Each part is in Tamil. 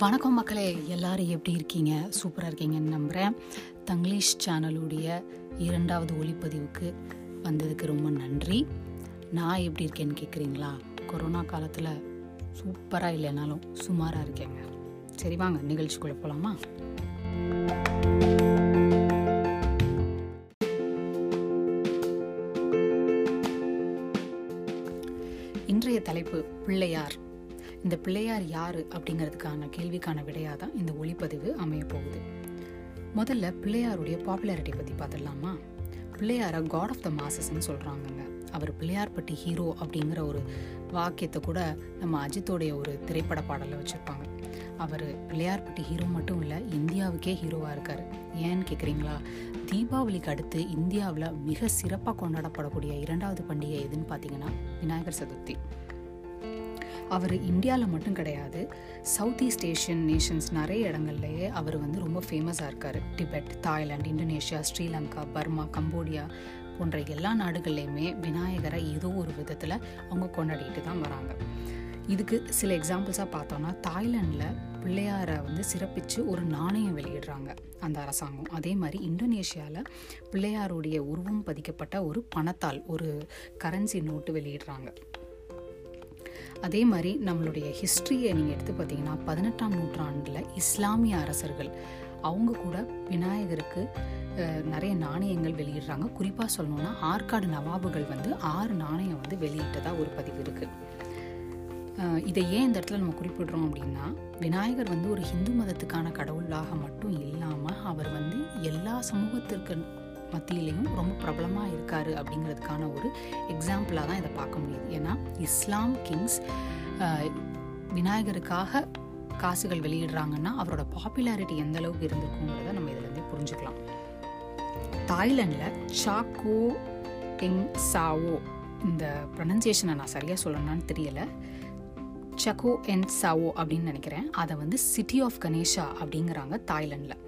வணக்கம் மக்களே எல்லாரும் எப்படி இருக்கீங்க? சூப்பராக இருக்கீங்கன்னு நம்புகிறேன் தங்கிலீஷ் சேனலுடைய இரண்டாவது ஒளிப்பதிவுக்கு வந்ததுக்கு ரொம்ப நன்றி. நான் எப்படி இருக்கேன்னு கேட்குறீங்களா கொரோனா காலத்தில் சூப்பராக இல்லைனாலும் சுமாராக இருக்கேங்க. சரி வாங்க நிகழ்ச்சிக்குள்ளே போகலாமா இன்றைய தலைப்பு பிள்ளையார். இந்த பிள்ளையார் யாரு அப்படிங்கிறதுக்கான கேள்விக்கான விடையாக தான் இந்த ஒளிப்பதிவு அமைய போகுது முதல்ல பிள்ளையாருடைய பாப்புலாரிட்டி பற்றி பார்த்துடலாமா? பிள்ளையாரை காட் ஆஃப் த மாசஸ்ன்னு சொல்கிறாங்கங்க அவர் பிள்ளையார்பட்டி ஹீரோ அப்படிங்கிற ஒரு வாக்கியத்தை கூட நம்ம அஜித்தோடைய ஒரு திரைப்பட பாடலில் வச்சுருப்பாங்க. அவர் பிள்ளையார்பட்டி ஹீரோ மட்டும் இல்லை இந்தியாவுக்கே ஹீரோவாக இருக்கார். ஏன்னு கேட்குறீங்களா தீபாவளிக்கு அடுத்து இந்தியாவில் மிக சிறப்பாக கொண்டாடப்படக்கூடிய இரண்டாவது பண்டிகை எதுன்னு பார்த்தீங்கன்னா விநாயகர் சதுர்த்தி. அவர் இந்தியாவில் மட்டும் கிடையாது சவுத் ஈஸ்ட் ஏஷியன் நேஷன்ஸ் நிறைய இடங்கள்லையே அவர் வந்து ரொம்ப ஃபேமஸாக இருக்கார். Tibet Thailand Indonesia Sri Lanka Burma Cambodia போன்ற எல்லா நாடுகள்லையுமே விநாயகரை ஏதோ ஒரு விதத்தில் அவங்க கொண்டாடிட்டு தான் வராங்க. இதுக்கு சில எக்ஸாம்பிள்ஸாக பார்த்தோம்னா தாய்லாண்டில் பிள்ளையாரை வந்து சிறப்பித்து ஒரு நாணயம் வெளியிடுறாங்க அந்த அரசாங்கம். அதே மாதிரி இந்தோனேஷியாவில் பிள்ளையாருடைய உருவம் பதிக்கப்பட்ட ஒரு பணத்தால் ஒரு கரன்சி நோட்டு வெளியிடுறாங்க. அதே மாதிரி நம்மளுடைய ஹிஸ்ட்ரியை நீங்கள் எடுத்து பார்த்தீங்கன்னா பதினெட்டாம் நூற்றாண்டில் இஸ்லாமிய அரசர்கள் அவங்க கூட விநாயகருக்கு நிறைய நாணயங்கள் வெளியிடுறாங்க. குறிப்பாக சொல்லணும்னா ஆற்காடு நவாபுகள் வந்து ஆறு நாணயம் வந்து வெளியிட்டதாக ஒரு பதிவு இருக்குது இதை ஏன் இந்த இடத்துல நம்ம குறிப்பிடுறோம் அப்படின்னா விநாயகர் வந்து ஒரு ஹிந்து மதத்துக்கான கடவுளாக மட்டும் இல்லாமல் அவர் வந்து எல்லா சமூகத்திற்கு மத்தியிலையும் ரொம்ப பிரபலமாக இருக்கார் அப்படிங்கிறதுக்கான ஒரு எக்ஸாம்பிளாக தான் இதை பார்க்க முடியுது. ஏன்னா இஸ்லாம் கிங்ஸ் விநாயகருக்காக காசுகள் வெளியிடுறாங்கன்னா அவரோட பாப்புலாரிட்டி எந்த அளவுக்கு இருந்திருக்குங்கிறத நம்ம இதுலேருந்தே புரிஞ்சுக்கலாம். தாய்லாண்டில் சாக்கோ டெங் சாவோ இந்த ப்ரொனன்சியேஷனை நான் சரியாக சொல்லணும்னு தெரியலை. சக்கோ என் சாவோ அப்படின்னு நினைக்கிறேன். அதை வந்து சிட்டி ஆஃப் கணேஷா அப்படிங்கிறாங்க தாய்லாண்டில்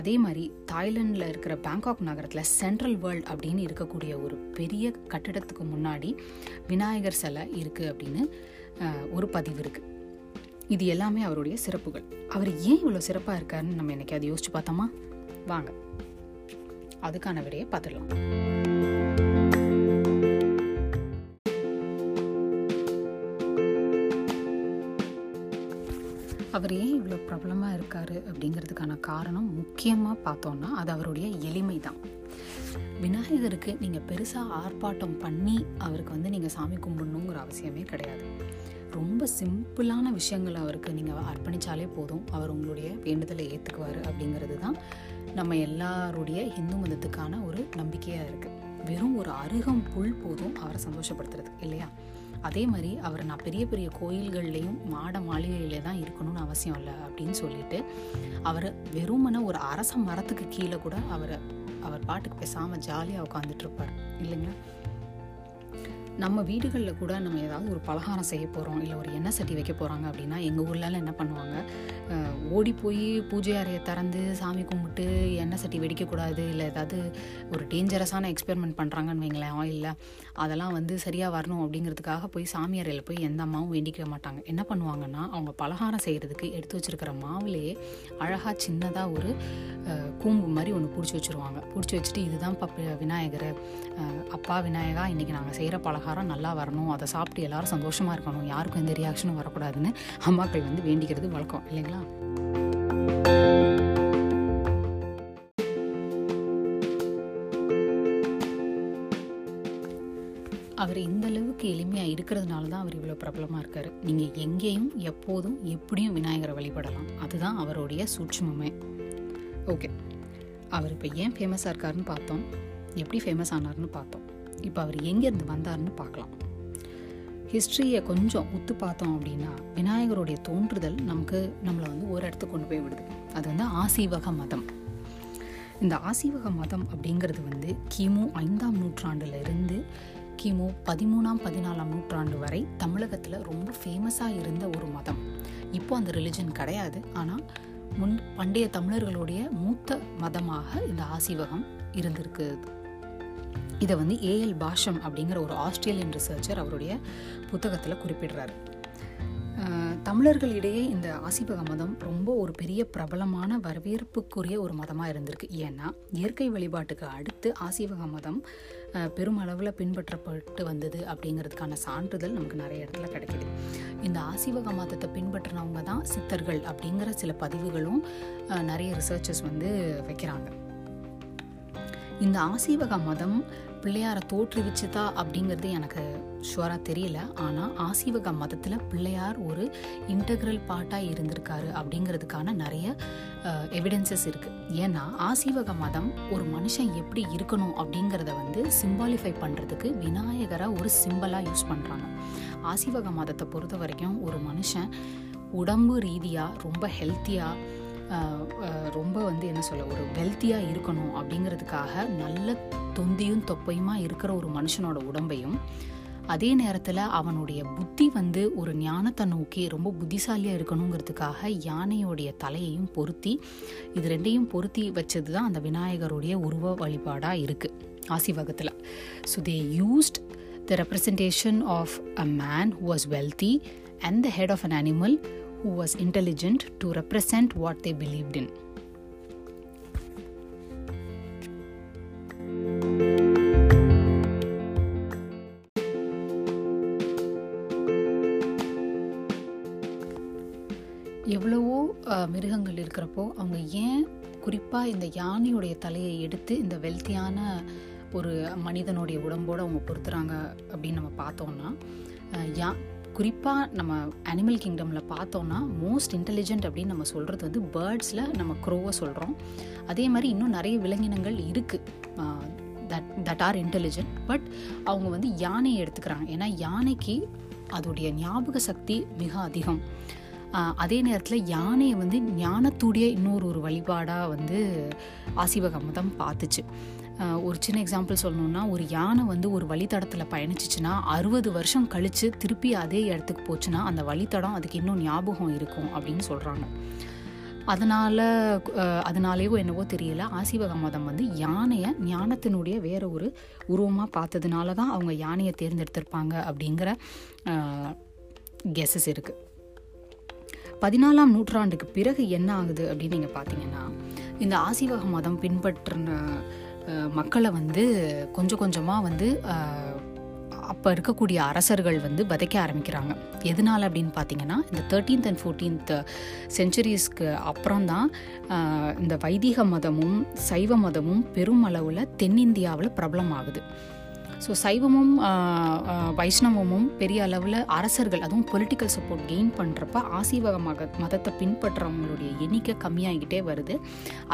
அதே மாதிரி தாய்லாண்டில் இருக்கிற பேங்காக் நகரத்தில் சென்ட்ரல் வேர்ல்ட் அப்படின்னு இருக்கக்கூடிய ஒரு பெரிய கட்டிடத்துக்கு முன்னாடி விநாயகர் சிலை இருக்குது அப்படின்னு ஒரு பதிவு இருக்குது இது எல்லாமே அவருடைய சிறப்புகள். அவர் ஏன் இவ்வளோ சிறப்பாக இருக்காருன்னு நம்ம என்னைக்கு அதை யோசிச்சு பார்த்தோமா? வாங்க. அதுக்கான விடையை பார்த்துடலாம். அவர் ஏன் இவ்வளோ பிரபலமாக இருக்கார் அப்படிங்கிறதுக்கான காரணம் முக்கியமாக பார்த்தோன்னா அது அவருடைய எளிமை தான் விநாயகருக்கு நீங்கள் பெருசாக ஆர்ப்பாட்டம் பண்ணி அவருக்கு வந்து நீங்கள் சாமி கும்பிடணுங்கிற அவசியமே கிடையாது. ரொம்ப சிம்பிளான விஷயங்களை அவருக்கு நீங்கள் அர்ப்பணித்தாலே போதும். அவர் உங்களுடைய வேண்டுதலை ஏற்றுக்குவார் அப்படிங்கிறது தான் நம்ம எல்லாருடைய இந்து மதத்துக்கான ஒரு நம்பிக்கையாக இருக்குது வெறும் ஒரு அருகம் புல் போதும் அவரை சந்தோஷப்படுத்துறதுக்கு இல்லையா? அதே மாதிரி அவர் நான் பெரிய பெரிய கோயில்கள்லேயும் மாட மாளிகையிலே தான் இருக்கணும்னு அவசியம் இல்லை அப்படின்னு சொல்லிட்டு அவர் வெறுமன ஒரு அரச மரத்துக்கு கீழே கூட அவரை அவர் பாட்டுக்கு பேசாமல் ஜாலியாக உட்காந்துட்டு இருப்பார். இல்லைங்களா? நம்ம வீடுகளில் கூட நம்ம ஏதாவது ஒரு பலகாரம் செய்ய போகிறோம் இல்லை ஒரு எண்ணெய் சட்டி வைக்க போகிறாங்க அப்படின்னா எங்கள் ஊர்லலாம் என்ன பண்ணுவாங்க? ஓடி போய் பூஜை அறையை திறந்து சாமி கும்பிட்டு எண்ணெய் சட்டி வெடிக்கக்கூடாது இல்லை ஏதாவது ஒரு டேஞ்சரஸான எக்ஸ்பெரிமெண்ட் பண்ணுறாங்கன்னு வைங்களேன் ஆயிலில் அதெல்லாம் வந்து சரியாக வரணும் அப்படிங்கிறதுக்காக போய் சாமி அறையில் போய் எந்த அம்மாவும் வேண்டிக்க மாட்டாங்க. என்ன பண்ணுவாங்கன்னா அவங்க பலகாரம் செய்கிறதுக்கு எடுத்து வச்சுருக்கிற மாவுலேயே அழகாக சின்னதாக ஒரு கூம்பு மாதிரி ஒன்று பிடிச்சி வச்சுருவாங்க. பிடிச்சி வச்சுட்டு இதுதான் ப விநாயகர் அப்பா விநாயகா இன்றைக்கி நாங்கள் செய்கிற பலகாரம் நல்லா வரணும் அதை சாப்பிட்டு எல்லாரும் சந்தோஷமாக இருக்கணும் யாருக்கும் எந்த ரியாக்ஷனும் வரக்கூடாதுன்னு அம்மாக்கள் வந்து வேண்டிக்கிறது வழக்கம் இல்லைங்களா? அவர் இந்த அளவுக்கு எளிமையாக இருக்கிறதுனால தான் அவர் இவ்வளோ பிரபலமாக இருக்கார். நீங்கள் எங்கேயும் எப்போதும் எப்படியும் விநாயகரை வழிபடலாம். அதுதான் அவருடைய சூட்சமே ஓகே. அவர் இப்போ ஏன் ஃபேமஸாக இருக்காருன்னு பார்த்தோம். எப்படி ஃபேமஸ் ஆனார்னு பார்த்தோம். இப்போ அவர் எங்கேருந்து வந்தார்னு பார்க்கலாம். ஹிஸ்ட்ரியை கொஞ்சம் உத்து பார்த்தோம் அப்படின்னா விநாயகருடைய தோன்றுதல் நமக்கு நம்மளை வந்து ஒரு இடத்துக்கு கொண்டு போய் விடுது. அது வந்து ஆசீவக மதம். இந்த ஆசீவக மதம் அப்படிங்கிறது வந்து கிமு ஐந்தாம் நூற்றாண்டுலேருந்து கிமு பதிமூணாம் பதினாலாம் நூற்றாண்டு வரை தமிழகத்தில் ரொம்ப ஃபேமஸாக இருந்த ஒரு மதம். இப்போ அந்த ரிலிஜன் கிடையாது. ஆனால் முன் பண்டைய தமிழர்களுடைய மூத்த மதமாக இந்த ஆசீவகம் இருந்திருக்கு. இதை வந்து ஏஎல் பாஷம் அப்படிங்கிற ஒரு ஆஸ்திரேலியன் ரிசர்ச்சர் அவருடைய புத்தகத்தில் குறிப்பிடுறாரு. தமிழர்களிடையே இந்த ஆசிபக மதம் ரொம்ப ஒரு பெரிய பிரபலமான வரவேற்புக்குரிய ஒரு மதமாக இருந்திருக்கு. ஏன்னா இயற்கை வழிபாட்டுக்கு அடுத்து ஆசிவக மதம் பெருமளவில் பின்பற்றப்பட்டு வந்தது அப்படிங்கிறதுக்கான சான்றிதழ் நமக்கு நிறைய இடத்துல கிடைக்கிது. இந்த ஆசிவக மதத்தை பின்பற்றினவங்க தான் சித்தர்கள் அப்படிங்கிற சில பதிவுகளும் நிறைய ரிசர்ச்சர்ஸ் வந்து வைக்கிறாங்க. இந்த ஆசீவக மதம் பிள்ளையாரை தோற்றுவிச்சுதா அப்படிங்கிறது எனக்கு ஷுவராக தெரியல. ஆனால் ஆசீவக மதத்தில் பிள்ளையார் ஒரு இன்டகிரல் பார்ட்டாக இருந்திருக்காரு அப்படிங்கிறதுக்கான நிறைய எவிடன்சஸ் இருக்குது ஏன்னா ஆசீவக மதம் ஒரு மனுஷன் எப்படி இருக்கணும் அப்படிங்கிறத வந்து சிம்பாலிஃபை பண்ணுறதுக்கு விநாயகரை ஒரு சிம்பிளாக யூஸ் பண்ணுறாங்க ஆசீவக மதத்தை பொறுத்த வரைக்கும் ஒரு மனுஷன் உடம்பு ரீதியாக ரொம்ப ஹெல்த்தியாக ரொம்ப வந்து என்ன சொல்ல ஒரு வெல்த்தியாக இருக்கணும் அப்படிங்கிறதுக்காக நல்ல தொந்தியும் தொப்பையுமா இருக்கிற ஒரு மனுஷனோட உடம்பையும் அதே நேரத்தில் அவனுடைய புத்தி வந்து ஒரு ஞானத்தை நோக்கி ரொம்ப புத்திசாலியாக இருக்கணுங்கிறதுக்காக யானையோடைய தலையையும் பொருத்தி இது ரெண்டையும் பொருத்தி வச்சது தான் அந்த விநாயகருடைய உருவ வழிபாடாக இருக்குது ஆசிவகத்தில் so they used the representation of a man who was wealthy and the head of an animal who was intelligent to represent what they believed in. எவ்வளவோ மிருகங்கள் இருக்கிறப்போ அவங்க ஏன் குறிப்பாக இந்த யானையுடைய தலையை எடுத்து இந்த வெல்த்தியான ஒரு மனிதனுடைய உடம்போடு அவங்க பொறுத்துறாங்க அப்படின்னு நம்ம பார்த்தோம்னா யா குறிப்பாக நம்ம அனிமல் கிங்டமில் பார்த்தோன்னா மோஸ்ட் இன்டெலிஜென்ட் அப்படின்னு நம்ம சொல்கிறது வந்து பேர்ட்ஸில் நம்ம க்ரோவை சொல்கிறோம் அதே மாதிரி இன்னும் நிறைய விலங்கினங்கள் இருக்குது that that are intelligent but அவங்க வந்து யானையை எடுத்துக்கிறாங்க. ஏன்னா யானைக்கு அதோடைய ஞாபக சக்தி மிக அதிகம். அதே நேரத்தில் யானையை வந்து ஞானத்துடைய இன்னொரு ஒரு வழிபாடாக வந்து ஆசிவகமதம் பார்த்துச்சு. ஒரு சின்ன எக்ஸாம்பிள் சொல்லணுன்னா ஒரு யானை வந்து ஒரு வழித்தடத்தில் பயணிச்சிச்சுன்னா அறுபது வருஷம் கழித்து திருப்பி அதே இடத்துக்கு போச்சுன்னா அந்த வழித்தடம் அதுக்கு இன்னும் ஞாபகம் இருக்கும் அப்படின்னு சொல்கிறாங்க அதனால் அதனாலேயோ என்னவோ தெரியல. ஆசிவக மதம் வந்து யானையை ஞானத்தினுடைய வேற ஒரு உருவமாக பார்த்ததுனால தான் அவங்க யானையை தேர்ந்தெடுத்திருப்பாங்க அப்படிங்கிற கெஸஸ் இருக்குது பதினாலாம் நூற்றாண்டுக்கு பிறகு என்ன ஆகுது அப்படின்னு நீங்கள் பார்த்தீங்கன்னா இந்த ஆசிவக மதம் பின்பற்றின மக்களை வந்து கொஞ்சம் கொஞ்சமாக வந்து அப்போ இருக்கக்கூடிய அரசர்கள் வந்து வதைக்க ஆரம்பிக்கிறாங்க. எதனால் அப்படின்னு பார்த்தீங்கன்னா இந்த தேர்ட்டீன்த் அண்ட் ஃபோர்டீன்த் செஞ்சுரிஸ்க்கு அப்புறம் தான் இந்த வைதிக மதமும் சைவ மதமும் பெருமளவில் தென்னிந்தியாவில் பிரபலம் ஆகுது ஸோ சைவமும் வைஷ்ணவமும் பெரிய அளவில் அரசர்கள் அதுவும் பொலிட்டிக்கல் சப்போர்ட் கெயின் பண்ணுறப்ப ஆசீவக மக மதத்தை பின்பற்றுறவங்களுடைய எண்ணிக்கை கம்மியாகிக்கிட்டே வருது.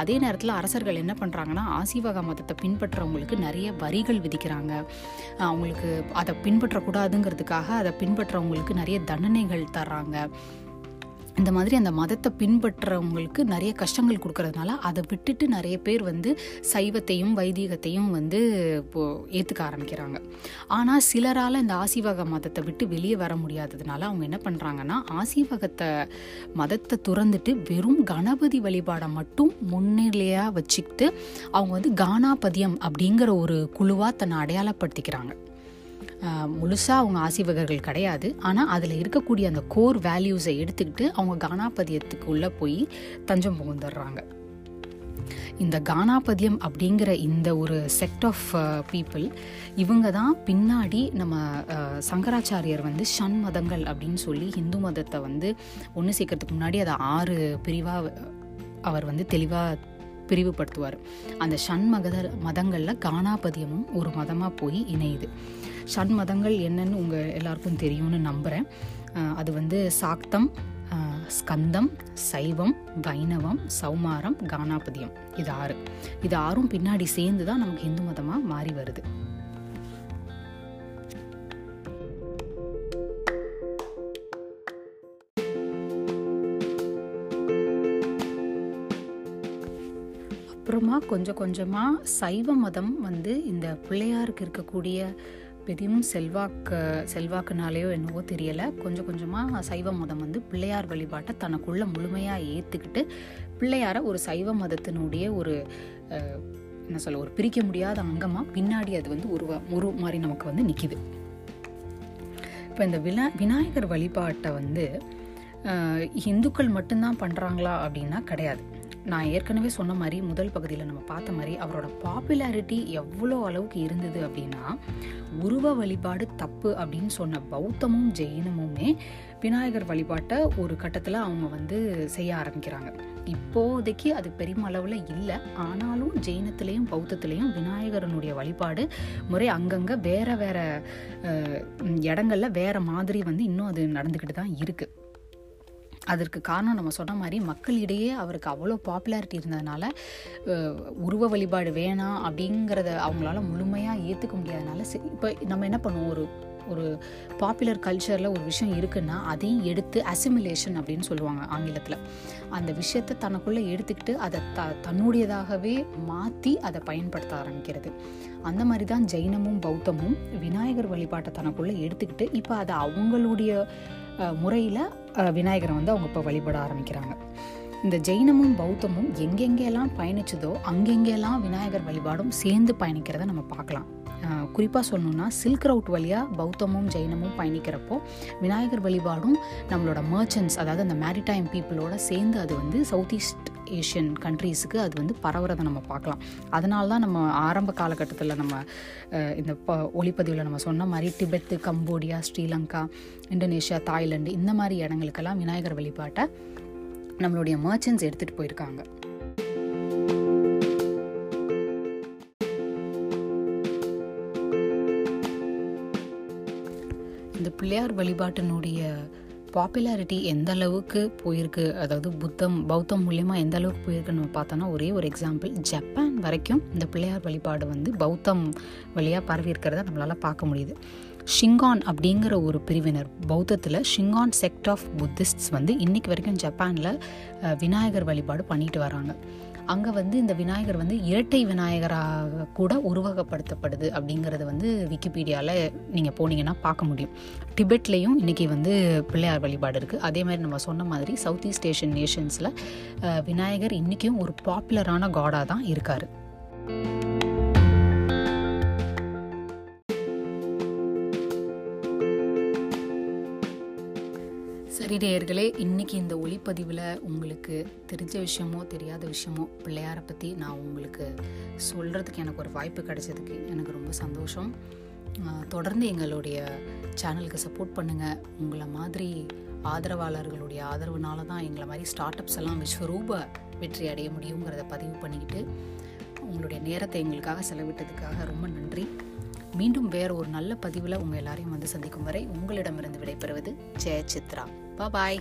அதே நேரத்தில் அரசர்கள் என்ன பண்ணுறாங்கன்னா ஆசீவக மதத்தை பின்பற்றுறவங்களுக்கு நிறைய வரிகள் விதிக்கிறாங்க. அவங்களுக்கு அதை பின்பற்றக்கூடாதுங்கிறதுக்காக அதை பின்பற்றுறவங்களுக்கு நிறைய தண்டனைகள் தர்றாங்க. இந்த மாதிரி அந்த மதத்தை பின்பற்றுறவங்களுக்கு நிறைய கஷ்டங்கள் கொடுக்கறதுனால அதை விட்டுட்டு நிறைய பேர் வந்து சைவத்தையும் வைதீகத்தையும் வந்து இப்போ ஏற்றுக்க ஆரம்பிக்கிறாங்க. ஆனால் சிலரால் இந்த ஆசிவக மதத்தை விட்டு வெளியே வர முடியாததுனால அவங்க என்ன பண்ணுறாங்கன்னா ஆசிவகத்தை மதத்தை துறந்துட்டு வெறும் கணபதி வழிபாடை மட்டும் முன்னிலையாக வச்சுக்கிட்டு அவங்க வந்து கானாபதியம் அப்படிங்கிற ஒரு குழுவாக தன்னை அடையாளப்படுத்திக்கிறாங்க. முழுசாக அவங்க ஆசிவகர்கள் கிடையாது. ஆனால் அதில் இருக்கக்கூடிய அந்த கோர் வேல்யூஸை எடுத்துக்கிட்டு அவங்க கானாபதியத்துக்குள்ளே போய் தஞ்சம் புகுந்துடுறாங்க இந்த கானாபதியம் அப்படிங்கிற இந்த ஒரு செக்ட் ஆஃப் பீப்புள் இவங்க தான் பின்னாடி நம்ம சங்கராச்சாரியர் வந்து ஷண் மதங்கள் அப்படின்னு சொல்லி இந்து மதத்தை வந்து ஒன்று சேர்க்கறதுக்கு முன்னாடி அதை ஆறு பிரிவாக அவர் வந்து தெளிவாக பிரிவுபடுத்துவார். அந்த ஷண் மத மதங்களில் கானாபதியமும் ஒரு மதமாக போய் இணையுது. சண்மதங்கள் என்னன்னு உங்கள் எல்லாருக்கும் தெரியும்னு நம்புகிறேன் அது வந்து சாக்தம் ஸ்கந்தம் சைவம் வைணவம் சௌமாரம் கானாபதியம். இது ஆறு. இது ஆறும் பின்னாடி சேர்ந்து தான் நமக்கு இந்து மதமாக மாறி வருது. அப்புறமா கொஞ்சம் கொஞ்சமாக சைவ மதம் வந்து இந்த பிள்ளையாருக்கு இருக்கக்கூடிய பெரியும் செல்வாக்கு செல்வாக்குனாலேயோ என்னவோ தெரியலை. கொஞ்சம் கொஞ்சமாக சைவ மதம் வந்து பிள்ளையார் வழிபாட்டை தனக்குள்ள முழுமையாக ஏற்றுக்கிட்டு பிள்ளையாரை ஒரு சைவ மதத்தினுடைய ஒரு என்ன சொல்ல ஒரு பிரிக்க முடியாத அங்கமாக பின்னாடி அது வந்து உருவ உரு மாதிரி நமக்கு வந்து நிற்கிது இப்போ இந்த வினா விநாயகர் வழிபாட்டை வந்து இந்துக்கள் மட்டும்தான் பண்ணுறாங்களா அப்படின்னா கிடையாது. நான் ஏற்கனவே சொன்ன மாதிரி முதல் பகுதியில் நம்ம பார்த்த மாதிரி அவரோட பாப்புலாரிட்டி எவ்வளோ அளவுக்கு இருந்தது அப்படின்னா உருவ வழிபாடு தப்பு அப்படின்னு சொன்ன பௌத்தமும் ஜெயினமுமே விநாயகர் வழிபாட்டை ஒரு கட்டத்தில் அவங்க வந்து செய்ய ஆரம்பிக்கிறாங்க. இப்போதைக்கு அது பெருமளவில் இல்லை. ஆனாலும் ஜெயினத்திலையும் பௌத்தத்திலையும் விநாயகரனுடைய வழிபாடு முறை அங்கங்கே வேற வேற இடங்களில் வேறு வேற மாதிரி வந்து இன்னும் அது நடந்துக்கிட்டு தான் இருக்குது அதற்கு காரணம் நம்ம சொன்ன மாதிரி மக்களிடையே அவருக்கு அவ்வளோ பாப்புலாரிட்டி இருந்ததுனால உருவ வழிபாடு வேணாம் அப்படிங்கிறத அவங்களால முழுமையாக ஏற்றுக்க முடியாதனால சரி இப்போ நம்ம என்ன பண்ணுவோம்? ஒரு ஒரு பாப்புலர் கல்ச்சரில் ஒரு விஷயம் இருக்குன்னா அதையும் எடுத்து அசிமிலேஷன் அப்படின்னு சொல்லுவாங்க ஆங்கிலத்தில். அந்த விஷயத்தை தனக்குள்ளே எடுத்துக்கிட்டு அதை த தன்னுடையதாகவே மாற்றி அதை பயன்படுத்த ஆரம்பிக்கிறது. அந்த மாதிரி தான் ஜெயினமும் பௌத்தமும் விநாயகர் வழிபாட்டை தனக்குள்ளே எடுத்துக்கிட்டு இப்போ அதை அவங்களுடைய முறையில் விநாயகரை வந்து அவங்க இப்போ வழிபட ஆரம்பிக்கிறாங்க. இந்த ஜெயினமும் பௌத்தமும் எங்கெங்கெல்லாம் பயணிச்சதோ அங்கெங்கெல்லாம் விநாயகர் வழிபாடும் சேர்ந்து பயணிக்கிறத நம்ம பார்க்கலாம். குறிப்பாக சொல்லணும்னா சில்க் ரவுட் வழியாக பௌத்தமும் ஜெயினமும் பயணிக்கிறப்போ விநாயகர் வழிபாடும் நம்மளோட மர்ச்சன்ஸ் அதாவது அந்த மேரிடைம் பீப்புளோட சேர்ந்து அது வந்து சவுத் ஈஸ்ட் ஏஷியன் கண்ட்ரீஸுக்கு அது வந்து பரவுறதை நம்ம பார்க்கலாம். அதனால தான் நம்ம ஆரம்ப காலகட்டத்தில் நம்ம இந்த ப ஒளிப்பதிவில் நம்ம சொன்ன மாதிரி Tibet Cambodia Sri Lanka Indonesia Thailand இந்த மாதிரி இடங்களுக்கெல்லாம் விநாயகர் வழிபாட்டை நம்மளுடைய மர்ச்சன்ஸ் எடுத்துகிட்டு போயிருக்காங்க. இந்த பிள்ளையார் வழிபாட்டினுடைய பாப்புலாரிட்டி எந்த அளவுக்கு போயிருக்கு? அதாவது புத்தம் பௌத்தம் மூலியமாக எந்த அளவுக்கு போயிருக்குன்னு நம்ம பார்த்தோன்னா ஒரே ஒரு எக்ஸாம்பிள் ஜப்பான் வரைக்கும் இந்த பிள்ளையார் வழிபாடு வந்து பௌத்தம் வழியாக பரவி இருக்கிறத நம்மளால் பார்க்க முடியுது. ஷிங்கான் அப்படிங்கிற ஒரு பிரிவினர் பௌத்தத்தில் ஷிங்கான் செக்ட் ஆஃப் புத்திஸ்ட்ஸ் வந்து இன்றைக்கி வரைக்கும் ஜப்பானில் விநாயகர் வழிபாடு பண்ணிட்டு வராங்க. அங்கே வந்து இந்த விநாயகர் வந்து இரட்டை விநாயகராக கூட உருவகப்படுத்தப்படுது அப்படிங்கிறது வந்து விக்கிபீடியாவில் நீங்கள் போனீங்கன்னா பார்க்க முடியும். டிபெட்லேயும் இன்றைக்கி வந்து பிள்ளையார் வழிபாடு இருக்குது அதே மாதிரி நம்ம சொன்ன மாதிரி சவுத் ஈஸ்ட் ஏஷியன் நேஷன்ஸில் விநாயகர் இன்றைக்கும் ஒரு பாப்புலரான காடாக தான் இருக்கார். சரி நேயர்களே இன்னைக்கு இந்த ஒளிப்பதிவில் உங்களுக்கு தெரிஞ்ச விஷயமோ தெரியாத விஷயமோ பிள்ளையாரை பற்றி நான் உங்களுக்கு சொல்கிறதுக்கு எனக்கு ஒரு வாய்ப்பு கிடைச்சதுக்கு எனக்கு ரொம்ப சந்தோஷம். தொடர்ந்து எங்களுடைய சேனலுக்கு சப்போர்ட் பண்ணுங்கள் உங்களை மாதிரி ஆதரவாளர்களுடைய ஆதரவுனால தான் எங்களை மாதிரி ஸ்டார்ட் அப்ஸ் எல்லாம் விஸ்வரூப வெற்றி அடைய முடியுங்கிறத பதிவு பண்ணிக்கிட்டு உங்களுடைய நேரத்தை எங்களுக்காக செலவிட்டதுக்காக ரொம்ப நன்றி. மீண்டும் வேற ஒரு நல்ல பதிவில் உங்கள் எல்லாரையும் வந்து சந்திக்கும் வரை உங்களிடமிருந்து விடைபெறுவது ஜெய சித்ரா பாய்